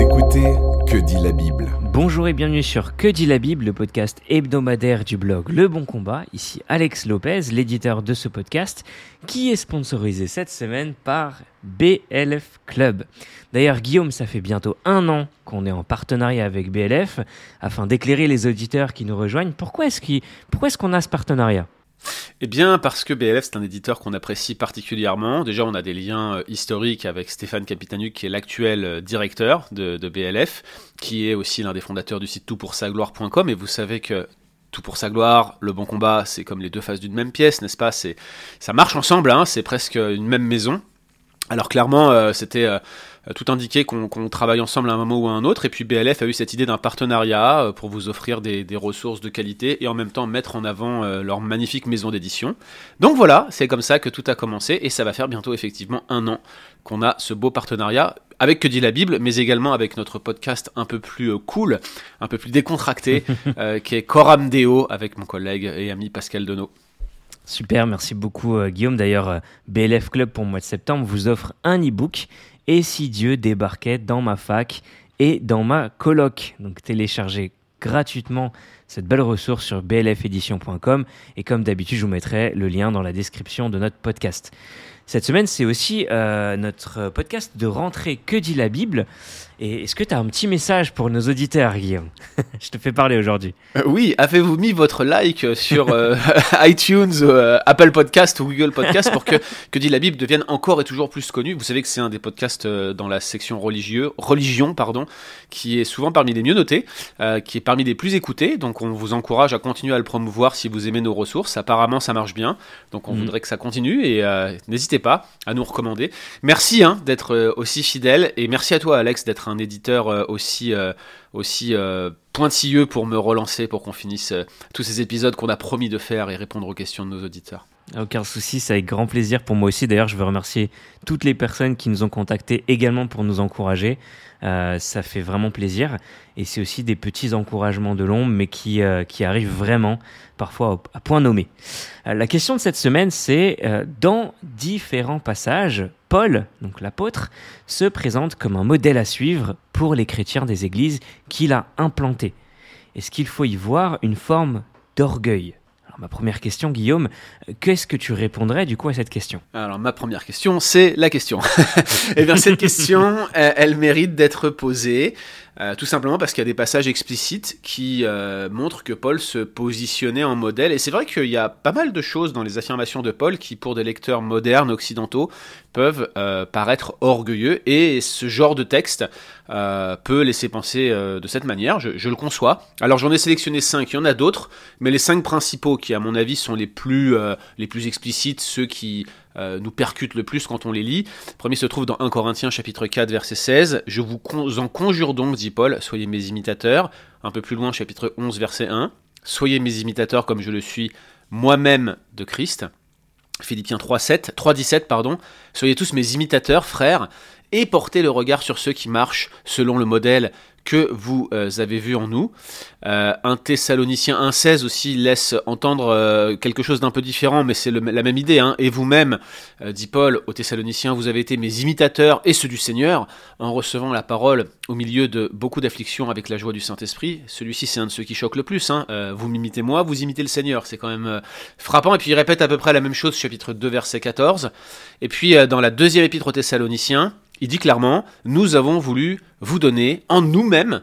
Écoutez Que dit la Bible Bonjour et bienvenue sur Que dit la Bible, le podcast hebdomadaire du blog Le Bon Combat. Ici Alex Lopez, l'éditeur de ce podcast, qui est sponsorisé cette semaine par BLF Club. D'ailleurs, Guillaume, ça fait bientôt un an qu'on est en partenariat avec BLF afin d'éclairer les auditeurs qui nous rejoignent. Pourquoi est-ce qu'on a ce partenariat? Eh bien, parce que BLF, c'est un éditeur qu'on apprécie particulièrement. Déjà, on a des liens euh, historiques avec Stéphane Capitanuc, qui est l'actuel euh, directeur de, BLF, qui est aussi l'un des fondateurs du site toutpoursagloire.com. Et vous savez que tout pour sa gloire, le bon combat, c'est comme les deux faces d'une même pièce, n'est-ce pas? C'est ça marche ensemble, hein, c'est presque une même maison. Alors clairement, euh, c'était tout indiqué qu'on travaille ensemble à un moment ou à un autre. Et puis BLF a eu cette idée d'un partenariat euh, pour vous offrir des, ressources de qualité et en même temps mettre en avant euh, leur magnifique maison d'édition. Donc voilà, c'est comme ça que tout a commencé et ça va faire bientôt effectivement un an qu'on a ce beau partenariat avec Que dit la Bible, mais également avec notre podcast un peu plus cool, un peu plus décontracté, qui est Coram Deo avec mon collègue et ami Pascal Denot. Super, merci beaucoup Guillaume. D'ailleurs, BLF Club pour le mois de septembre vous offre un e-book et si Dieu débarquait dans ma fac et dans ma coloc. Donc téléchargez gratuitement cette belle ressource sur blfedition.com et comme d'habitude je vous mettrai le lien dans la description de notre podcast. Cette semaine c'est aussi euh, notre podcast de rentrée Que dit la Bible? Et est-ce que tu as un petit message pour nos auditeurs, Guillaume Je te fais parler aujourd'hui. Euh, oui, avez-vous mis votre like sur euh, iTunes, euh, Apple Podcast ou Google Podcast pour que Que dit la Bible devienne encore et toujours plus connu Vous savez que c'est un des podcasts dans la section religieux, religion pardon, qui est souvent parmi les mieux notés, qui est parmi les plus écoutés. Donc on vous encourage à continuer à le promouvoir si vous aimez nos ressources. Apparemment ça marche bien, donc on mhm. voudrait que ça continue et n'hésitez pas à nous recommander. Merci hein, d'être aussi fidèle et merci à toi Alex d'être un éditeur euh, aussi, euh, aussi euh, pointilleux pour me relancer, pour qu'on finisse tous ces épisodes qu'on a promis de faire et répondre aux questions de nos auditeurs. Aucun souci, c'est avec grand plaisir pour moi aussi. D'ailleurs, je veux remercier toutes les personnes qui nous ont contactés également pour nous encourager. ça fait vraiment plaisir. Et c'est aussi des petits encouragements de l'ombre, mais qui, qui arrivent vraiment parfois à point nommé. la question de cette semaine, c'est dans différents passages, Paul, donc l'apôtre, se présente comme un modèle à suivre pour les chrétiens des églises qu'il a implantés. Est-ce qu'il faut y voir une forme d'orgueil? Ma première question, Guillaume, qu'est-ce que tu répondrais du coup à cette question? Alors ma première question, c'est la question. Eh bien cette question, elle mérite d'être posée. Euh, tout simplement parce qu'il y a des passages explicites qui euh, montrent que Paul se positionnait en modèle. Et c'est vrai qu'il y a pas mal de choses dans les affirmations de Paul qui, pour des lecteurs modernes, occidentaux, peuvent euh, paraître orgueilleux. Et ce genre de texte peut laisser penser de cette manière, je, le conçois. Alors j'en ai sélectionné cinq, il y en a d'autres, mais les cinq principaux qui, à mon avis, sont les plus explicites, ceux qui euh, nous percutent le plus quand on les lit. Le premier se trouve dans 1 Corinthiens chapitre 4 verset 16. Je vous en conjure donc, dit Paul, soyez mes imitateurs. Un peu plus loin, chapitre 11 verset 1. Soyez mes imitateurs comme je le suis moi-même de Christ. Philippiens 3, 7, 3, 17, pardon. Soyez tous mes imitateurs, frères, et portez le regard sur ceux qui marchent selon le modèle que vous euh, avez vu en nous. Euh, un Thessalonicien 1.16 aussi laisse entendre euh, quelque chose d'un peu différent, mais c'est la même idée. Hein. Et vous-même, dit Paul aux Thessaloniciens, vous avez été mes imitateurs et ceux du Seigneur, en recevant la parole au milieu de beaucoup d'afflictions avec la joie du Saint-Esprit. Celui-ci, c'est un de ceux qui choque le plus. Hein. vous m'imitez moi, vous imitez le Seigneur. C'est quand même frappant. Et puis il répète à peu près la même chose, chapitre 2, verset 14. Et puis dans la deuxième épître aux Thessaloniciens, il dit clairement, nous avons voulu vous donner en nous-mêmes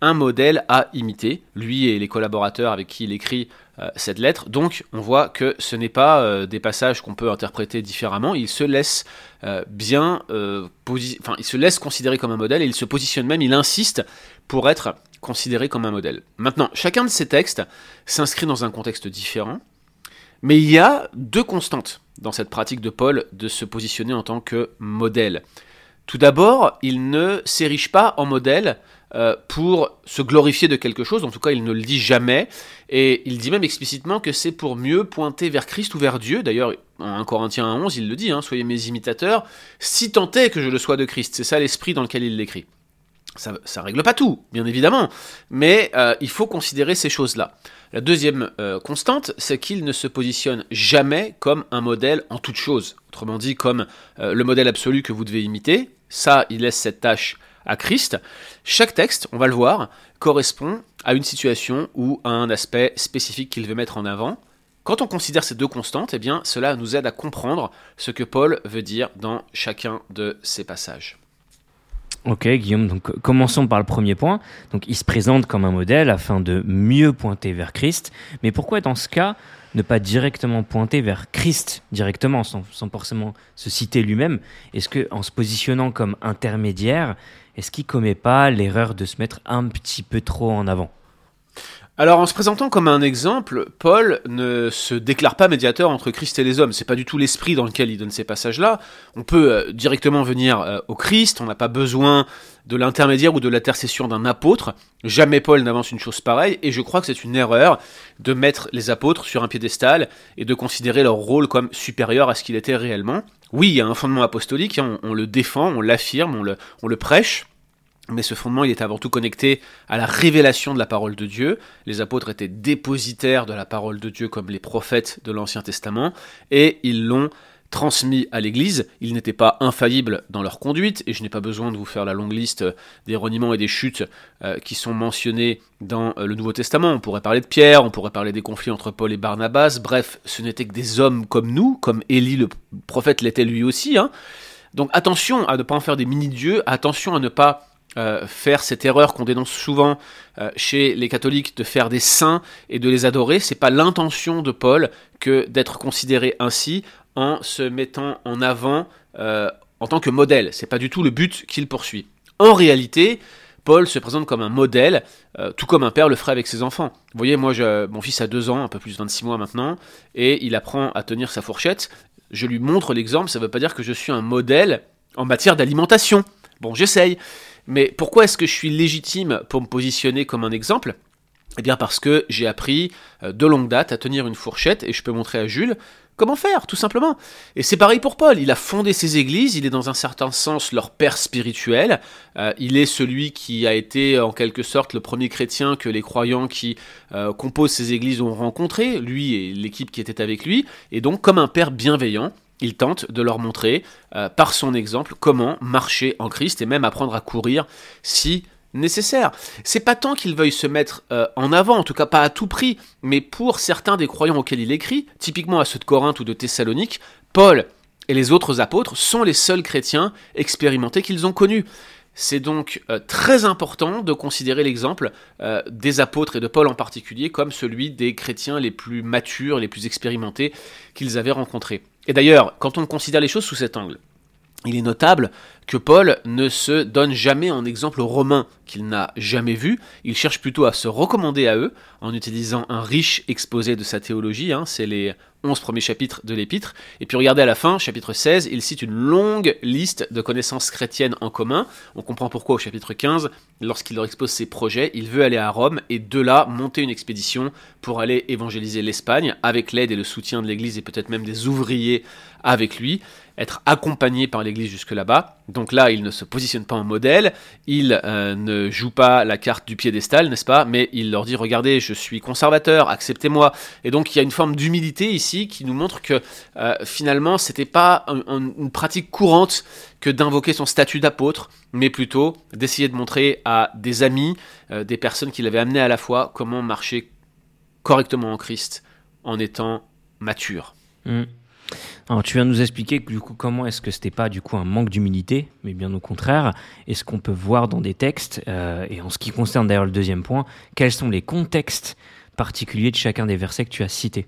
un modèle à imiter, lui et les collaborateurs avec qui il écrit euh, cette lettre. Donc on voit que ce n'est pas euh, des passages qu'on peut interpréter différemment, il se laisse euh, bien, enfin il se laisse considérer comme un modèle et il se positionne même, il insiste pour être considéré comme un modèle. Maintenant, chacun de ces textes s'inscrit dans un contexte différent, mais il y a deux constantes dans cette pratique de Paul de se positionner en tant que modèle. Tout d'abord, il ne s'érige pas en modèle euh, pour se glorifier de quelque chose, en tout cas il ne le dit jamais, et il dit même explicitement que c'est pour mieux pointer vers Christ ou vers Dieu, d'ailleurs en 1 Corinthiens 11 il le dit, hein, soyez mes imitateurs, si tant est que je le sois de Christ, c'est ça l'esprit dans lequel il l'écrit. Ça, ne règle pas tout, bien évidemment, mais euh, il faut considérer ces choses-là. La deuxième euh, constante, c'est qu'il ne se positionne jamais comme un modèle en toute chose. Autrement dit, comme le modèle absolu que vous devez imiter, ça, il laisse cette tâche à Christ. Chaque texte, on va le voir, correspond à une situation ou à un aspect spécifique qu'il veut mettre en avant. Quand on considère ces deux constantes, eh bien, cela nous aide à comprendre ce que Paul veut dire dans chacun de ces passages. Ok, Guillaume, donc commençons par le premier point. Donc, il se présente comme un modèle afin de mieux pointer vers Christ. Mais pourquoi, dans ce cas, ne pas directement pointer vers Christ directement, sans, forcément se citer lui-même. Est-ce que, en se positionnant comme intermédiaire, est-ce qu'il commet pas l'erreur de se mettre un petit peu trop en avant? Alors en se présentant comme un exemple, Paul ne se déclare pas médiateur entre Christ et les hommes. C'est pas du tout l'esprit dans lequel il donne ces passages-là. On peut euh, directement venir euh, au Christ. On n'a pas besoin de l'intermédiaire ou de l'intercession d'un apôtre. Jamais Paul n'avance une chose pareille. Et je crois que c'est une erreur de mettre les apôtres sur un piédestal et de considérer leur rôle comme supérieur à ce qu'il était réellement. Oui, il y a un fondement apostolique. Hein, on, le défend, on l'affirme, on le, on le prêche mais ce fondement, il est avant tout connecté à la révélation de la parole de Dieu. Les apôtres étaient dépositaires de la parole de Dieu comme les prophètes de l'Ancien Testament, et ils l'ont transmis à l'Église. Ils n'étaient pas infaillibles dans leur conduite, et je n'ai pas besoin de vous faire la longue liste des reniements et des chutes euh, qui sont mentionnés dans euh, le Nouveau Testament. On pourrait parler de Pierre, on pourrait parler des conflits entre Paul et Barnabas. Bref, ce n'étaient que des hommes comme nous, comme Élie le prophète l'était lui aussi. Hein. Donc attention à ne pas en faire des mini-dieux, attention à ne pas euh, faire cette erreur qu'on dénonce souvent euh, chez les catholiques de faire des saints et de les adorer. C'est pas l'intention de Paul que d'être considéré ainsi en se mettant en avant euh, en tant que modèle. C'est pas du tout le but qu'il poursuit. En réalité, Paul se présente comme un modèle, tout comme un père le ferait avec ses enfants. Vous voyez, moi, je, mon fils a deux ans, un peu plus de 26 mois maintenant, et il apprend à tenir sa fourchette. Je lui montre l'exemple, ça ne veut pas dire que je suis un modèle en matière d'alimentation. Bon, j'essaye. Mais pourquoi est-ce que je suis légitime pour me positionner comme un exemple? Eh bien parce que j'ai appris euh, de longue date à tenir une fourchette et je peux montrer à Jules comment faire, tout simplement. Et c'est pareil pour Paul, il a fondé ses églises, il est dans un certain sens leur père spirituel, euh, il est celui qui a été en quelque sorte le premier chrétien que les croyants qui euh, composent ces églises ont rencontré, lui et l'équipe qui était avec lui, et donc comme un père bienveillant, il tente de leur montrer, euh, par son exemple, comment marcher en Christ et même apprendre à courir si nécessaire. C'est pas tant qu'il veuille se mettre euh, en avant, en tout cas pas à tout prix, mais pour certains des croyants auxquels il écrit, typiquement à ceux de Corinthe ou de Thessalonique, Paul et les autres apôtres sont les seuls chrétiens expérimentés qu'ils ont connus. C'est donc euh, très important de considérer l'exemple des apôtres et de Paul en particulier comme celui des chrétiens les plus matures, les plus expérimentés qu'ils avaient rencontrés. Et d'ailleurs, quand on considère les choses sous cet angle, il est notable que Paul ne se donne jamais en exemple aux Romains qu'il n'a jamais vus, il cherche plutôt à se recommander à eux en utilisant un riche exposé de sa théologie, hein, c'est les 11 premiers chapitres de l'épître, et puis regardez à la fin, chapitre 16, il cite une longue liste de connaissances chrétiennes en commun, on comprend pourquoi au chapitre 15, lorsqu'il leur expose ses projets, il veut aller à Rome et de là monter une expédition pour aller évangéliser l'Espagne avec l'aide et le soutien de l'Église et peut-être même des ouvriers avec lui, être accompagné par l'Église jusque là-bas. Donc là, il ne se positionne pas en modèle, il euh, ne joue pas la carte du piédestal, n'est-ce pas? Mais il leur dit regardez, je suis conservateur, acceptez-moi. Et donc il y a une forme d'humilité ici qui nous montre que euh, finalement, c'était pas une pratique courante que d'invoquer son statut d'apôtre, mais plutôt d'essayer de montrer à des amis, euh, des personnes qui l'avaient amené à la foi, comment marcher correctement en Christ en étant mature. Mmh. Alors tu viens de nous expliquer du coup comment est-ce que c'était pas du coup un manque d'humilité, mais bien au contraire. Et ce qu'on peut voir dans des textes, euh, et en ce qui concerne d'ailleurs le deuxième point, quels sont les contextes particuliers de chacun des versets que tu as cités?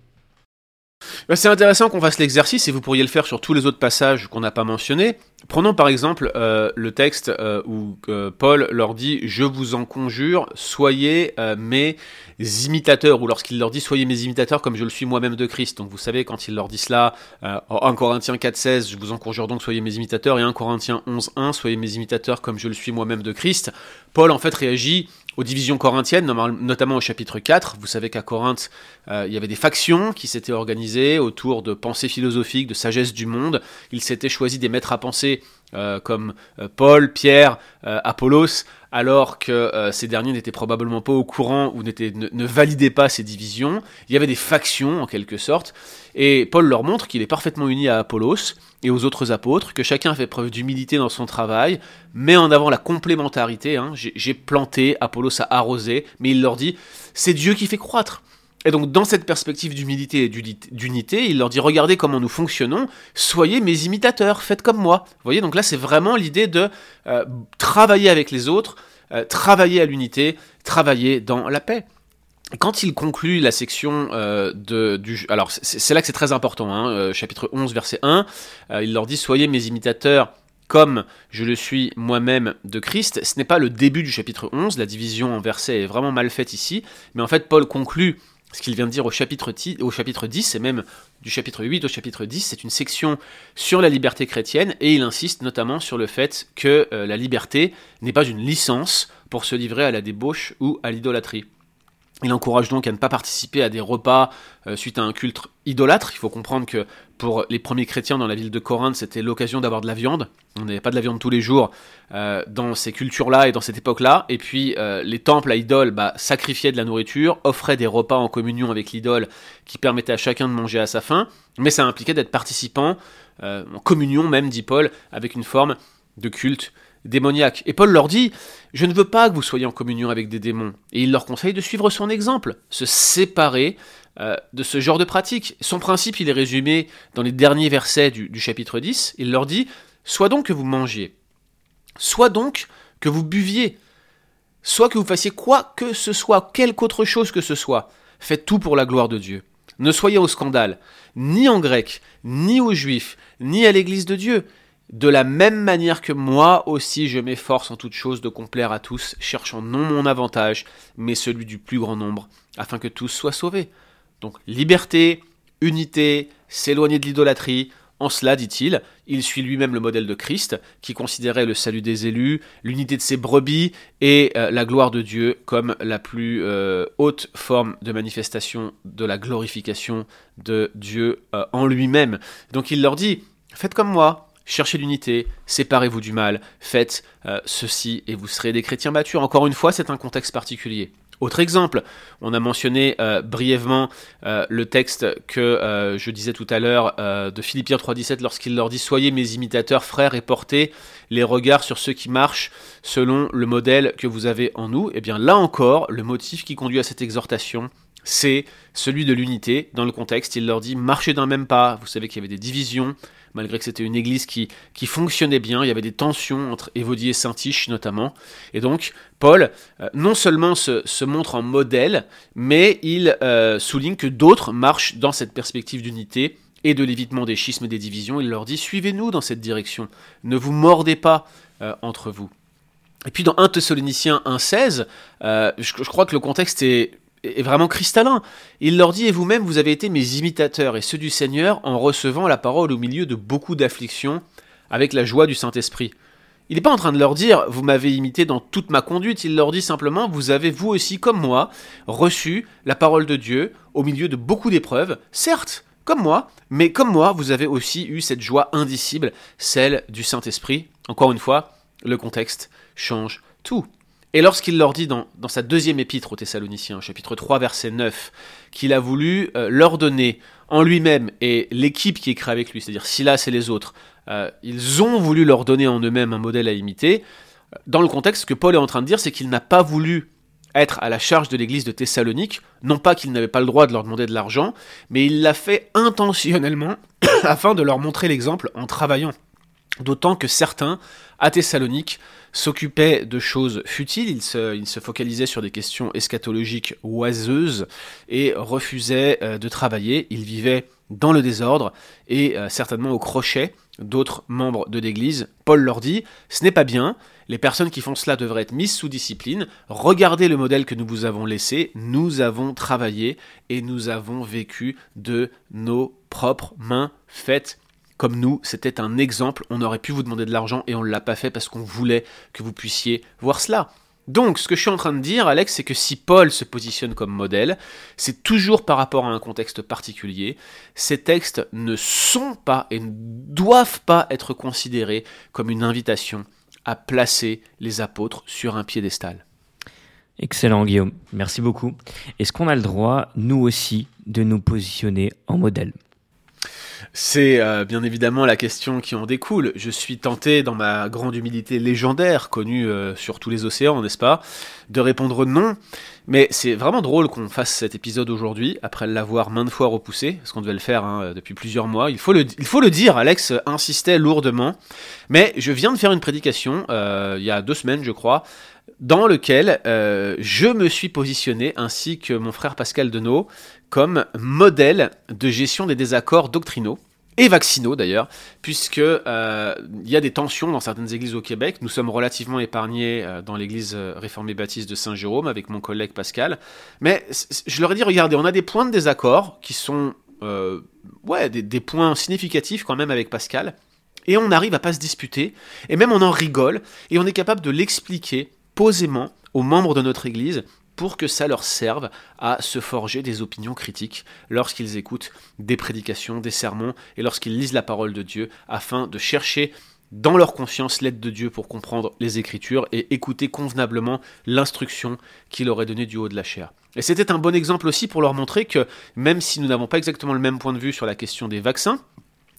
C'est intéressant qu'on fasse l'exercice et vous pourriez le faire sur tous les autres passages qu'on n'a pas mentionnés. Prenons par exemple euh, le texte euh, où euh, Paul leur dit Je vous en conjure, soyez mes imitateurs, ou lorsqu'il leur dit Soyez mes imitateurs comme je le suis moi-même de Christ. Donc vous savez, quand il leur dit cela, 1 Corinthiens 4,16, Je vous en conjure donc, soyez mes imitateurs, et 1 Corinthiens 11,1, Soyez mes imitateurs comme je le suis moi-même de Christ. Paul en fait réagit aux divisions corinthiennes, notamment au chapitre 4. Vous savez qu'à Corinthe, euh, il y avait des factions qui s'étaient organisées autour de pensées philosophiques, de sagesse du monde. Il s'était choisi des maîtres à penser euh, comme euh, Paul, Pierre, Apollos, alors que euh, ces derniers n'étaient probablement pas au courant ou ne, ne, validaient pas ces divisions. Il y avait des factions en quelque sorte, et Paul leur montre qu'il est parfaitement uni à Apollos et aux autres apôtres, que chacun fait preuve d'humilité dans son travail, met en avant la complémentarité. Hein. J'ai planté, Apollos a arrosé, mais il leur dit c'est Dieu qui fait croître. Et donc dans cette perspective d'humilité et d'unité, il leur dit regardez comment nous fonctionnons, soyez mes imitateurs, faites comme moi. Vous voyez, donc là c'est vraiment l'idée de euh, travailler avec les autres, euh, travailler à l'unité, travailler dans la paix. Quand il conclut la section euh, de, du... Alors c'est là que c'est très important, hein, chapitre 11, verset 1, il leur dit soyez mes imitateurs comme je le suis moi-même de Christ. Ce n'est pas le début du chapitre 11, la division en versets est vraiment mal faite ici, mais en fait Paul conclut ce qu'il vient de dire au chapitre, au chapitre 10, et même du chapitre 8 au chapitre 10, c'est une section sur la liberté chrétienne, et il insiste notamment sur le fait que euh, la liberté n'est pas une licence pour se livrer à la débauche ou à l'idolâtrie. Il encourage donc à ne pas participer à des repas euh, suite à un culte idolâtre. Il faut comprendre que pour les premiers chrétiens dans la ville de Corinthe, c'était l'occasion d'avoir de la viande. On n'avait pas de la viande tous les jours euh, dans ces cultures-là et dans cette époque-là. Et puis euh, les temples à idoles bah, sacrifiaient de la nourriture, offraient des repas en communion avec l'idole qui permettaient à chacun de manger à sa faim. Mais ça impliquait d'être participant, en communion même, dit Paul, avec une forme de culte démoniaque. Et Paul leur dit, je ne veux pas que vous soyez en communion avec des démons. Et il leur conseille de suivre son exemple, se séparer euh, de ce genre de pratique. Son principe, il est résumé dans les derniers versets du, du chapitre 10. Il leur dit, soit donc que vous mangiez, soit donc que vous buviez, soit que vous fassiez quoi que ce soit, quelque autre chose que ce soit. Faites tout pour la gloire de Dieu. Ne soyez au scandale, ni en grec, ni aux juifs, ni à l'église de Dieu, de la même manière que moi aussi je m'efforce en toute chose de complaire à tous, cherchant non mon avantage, mais celui du plus grand nombre, afin que tous soient sauvés. Donc liberté, unité, s'éloigner de l'idolâtrie, en cela, dit-il, il suit lui-même le modèle de Christ, qui considérait le salut des élus, l'unité de ses brebis et euh, la gloire de Dieu comme la plus euh, haute forme de manifestation de la glorification de Dieu euh, en lui-même. Donc il leur dit, faites comme moi, cherchez l'unité, séparez-vous du mal, faites euh, ceci et vous serez des chrétiens matures. Encore une fois, c'est un contexte particulier. Autre exemple, on a mentionné euh, brièvement euh, le texte que je disais tout à l'heure de Philippiens 3.17 lorsqu'il leur dit Soyez mes imitateurs frères et portez les regards sur ceux qui marchent selon le modèle que vous avez en nous. Et eh bien là encore, le motif qui conduit à cette exhortation, c'est celui de l'unité. Dans le contexte, il leur dit Marchez d'un même pas. Vous savez qu'il y avait des divisions, malgré que c'était une église qui, qui fonctionnait bien, il y avait des tensions entre Évodie et Saint-Tiche notamment. Et donc, Paul, euh, non seulement se, montre en modèle, mais il euh, souligne que d'autres marchent dans cette perspective d'unité et de l'évitement des schismes et des divisions. Il leur dit, suivez-nous dans cette direction, ne vous mordez pas euh, entre vous. Et puis dans 1 Thessaloniciens 1.16, je, je crois que le contexte est est vraiment cristallin. Il leur dit, et vous-même, vous avez été mes imitateurs et ceux du Seigneur en recevant la parole au milieu de beaucoup d'afflictions, avec la joie du Saint-Esprit. Il n'est pas en train de leur dire, vous m'avez imité dans toute ma conduite, il leur dit simplement, vous avez vous aussi, comme moi, reçu la parole de Dieu au milieu de beaucoup d'épreuves, certes, comme moi, mais comme moi, vous avez aussi eu cette joie indicible, celle du Saint-Esprit. Encore une fois, le contexte change tout. Et lorsqu'il leur dit dans, sa deuxième épître aux Thessaloniciens, chapitre 3, verset 9, qu'il a voulu euh, leur donner en lui-même et l'équipe qui est créée avec lui, c'est-à-dire Silas et les autres, euh, ils ont voulu leur donner en eux-mêmes un modèle à imiter, dans le contexte, ce que Paul est en train de dire, c'est qu'il n'a pas voulu être à la charge de l'église de Thessalonique, non pas qu'il n'avait pas le droit de leur demander de l'argent, mais il l'a fait intentionnellement afin de leur montrer l'exemple en travaillant. D'autant que certains, à Thessalonique, s'occupait de choses futiles, il se, focalisait sur des questions eschatologiques oiseuses et refusait euh, de travailler, il vivait dans le désordre et euh, certainement au crochet. D'autres membres de l'Église. Paul leur dit, ce n'est pas bien, les personnes qui font cela devraient être mises sous discipline, regardez le modèle que nous vous avons laissé, nous avons travaillé et nous avons vécu de nos propres mains faites comme nous, c'était un exemple, on aurait pu vous demander de l'argent et on ne l'a pas fait parce qu'on voulait que vous puissiez voir cela. Donc, ce que je suis en train de dire, Alex, c'est que si Paul se positionne comme modèle, c'est toujours par rapport à un contexte particulier. Ces textes ne sont pas et ne doivent pas être considérés comme une invitation à placer les apôtres sur un piédestal. Excellent Guillaume, merci beaucoup. Est-ce qu'on a le droit, nous aussi, de nous positionner en modèle? C'est euh, bien évidemment la question qui en découle. Je suis tenté, dans ma grande humilité légendaire, connue euh, sur tous les océans, n'est-ce pas, de répondre non. Mais c'est vraiment drôle qu'on fasse cet épisode aujourd'hui, après l'avoir maintes fois repoussé, parce qu'on devait le faire hein, depuis plusieurs mois. Il faut, le, il faut le dire, Alex insistait lourdement. Mais je viens de faire une prédication, euh, il y a deux semaines je crois, dans lequel je me suis positionné, ainsi que mon frère Pascal Denot, comme modèle de gestion des désaccords doctrinaux et vaccinaux d'ailleurs, puisque euh, il y a des tensions dans certaines églises au Québec. Nous sommes relativement épargnés euh, dans l'église euh, réformée baptiste de Saint-Jérôme avec mon collègue Pascal. Mais je leur ai dit, regardez, on a des points de désaccord qui sont ouais, des, des, points significatifs quand même avec Pascal. Et on arrive à pas se disputer, et même on en rigole, et on est capable de l'expliquer posément aux membres de notre église pour que ça leur serve à se forger des opinions critiques lorsqu'ils écoutent des prédications, des sermons et lorsqu'ils lisent la parole de Dieu afin de chercher dans leur conscience l'aide de Dieu pour comprendre les Écritures et écouter convenablement l'instruction qu'il aurait donnée du haut de la chair. Et c'était un bon exemple aussi pour leur montrer que même si nous n'avons pas exactement le même point de vue sur la question des vaccins,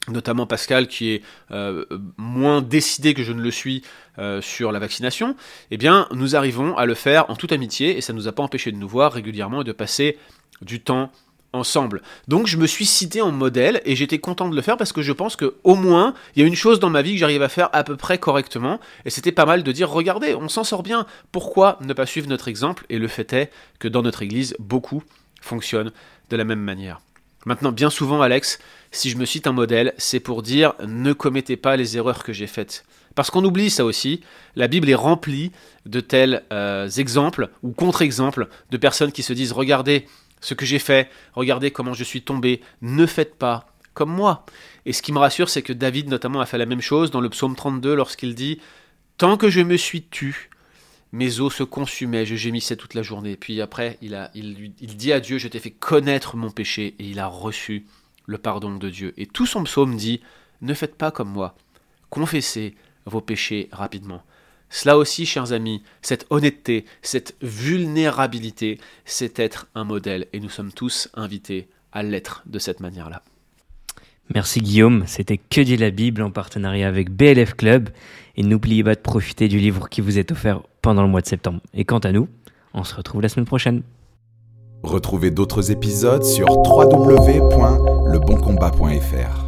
notamment Pascal qui est euh, moins décidé que je ne le suis euh, sur la vaccination, eh bien nous arrivons à le faire en toute amitié et ça ne nous a pas empêché de nous voir régulièrement et de passer du temps ensemble. Donc je me suis cité en modèle et j'étais content de le faire parce que je pense que au moins il y a une chose dans ma vie que j'arrive à faire à peu près correctement et c'était pas mal de dire regardez, on s'en sort bien. Pourquoi ne pas suivre notre exemple? Et le fait est que dans notre église beaucoup fonctionnent de la même manière. Maintenant, bien souvent, Alex, si je me cite un modèle, c'est pour dire ne commettez pas les erreurs que j'ai faites. Parce qu'on oublie ça aussi, la Bible est remplie de tels euh, exemples ou contre-exemples de personnes qui se disent regardez ce que j'ai fait, regardez comment je suis tombé, ne faites pas comme moi. Et ce qui me rassure, c'est que David notamment a fait la même chose dans le psaume 32 lorsqu'il dit Tant que je me suis tu, mes os se consumaient, je gémissais toute la journée. Puis après, il, dit à Dieu, je t'ai fait connaître mon péché, et il a reçu le pardon de Dieu. Et tout son psaume dit, ne faites pas comme moi, confessez vos péchés rapidement. Cela aussi, chers amis, cette honnêteté, cette vulnérabilité, c'est être un modèle, et nous sommes tous invités à l'être de cette manière-là. Merci Guillaume, c'était Que dit la Bible en partenariat avec BLF Club. Et n'oubliez pas de profiter du livre qui vous est offert pendant le mois de septembre. Et quant à nous, on se retrouve la semaine prochaine. Retrouvez d'autres épisodes sur www.leboncombat.fr.